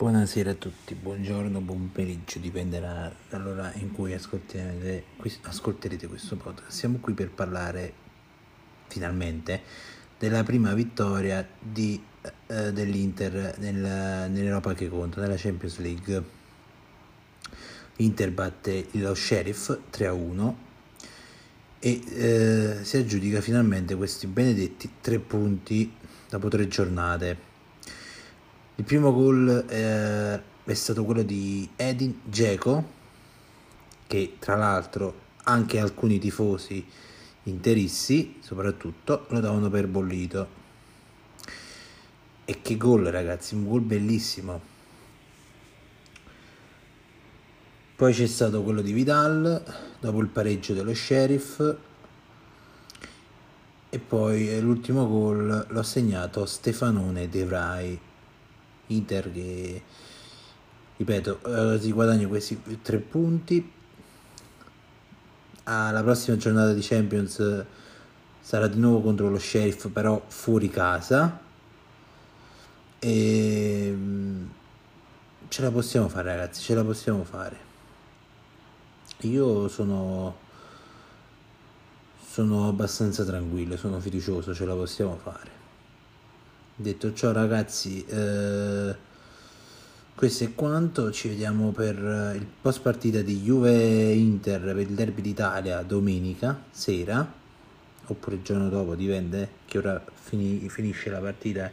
Buonasera a tutti, buongiorno, buon pomeriggio, dipenderà dall'ora in cui ascolterete, ascolterete questo podcast. Siamo qui per parlare finalmente della prima vittoria di, eh, dell'Inter nel, nell'Europa che conta, nella Champions League. L'Inter batte lo Sheriff 3-1 e eh, si aggiudica finalmente questi benedetti tre punti dopo tre giornate il primo gol eh, è stato quello di Edin Dzeko, che tra l'altro anche alcuni tifosi interissi, soprattutto, lo davano per bollito. E che gol ragazzi, un gol bellissimo. Poi c'è stato quello di Vidal, dopo il pareggio dello Sheriff. E poi l'ultimo gol l'ho segnato Stefanone De Vrij Inter che ripeto eh, si guadagna questi tre punti. Alla prossima giornata di Champions sarà di nuovo contro lo Sheriff però fuori casa. E mm, ce la possiamo fare ragazzi ce la possiamo fare. Io sono sono abbastanza tranquillo sono fiducioso ce la possiamo fare Detto ciò ragazzi, eh, questo è quanto, ci vediamo per il post partita di Juve-Inter per il derby d'Italia domenica sera, oppure il giorno dopo, dipende che ora fini, finisce la partita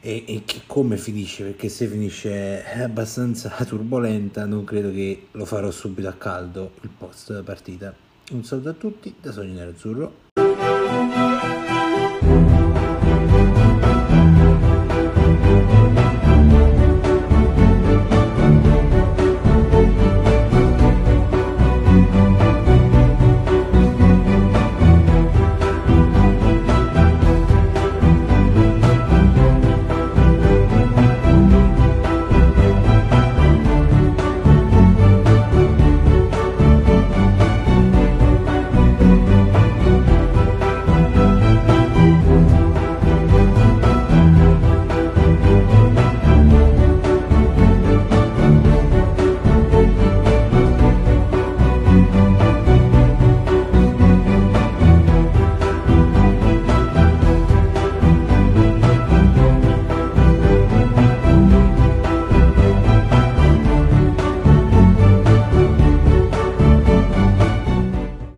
e, e che come finisce, perché se finisce abbastanza turbolenta non credo che lo farò subito a caldo il post partita. Un saluto a tutti da Sogno Nerazzurro.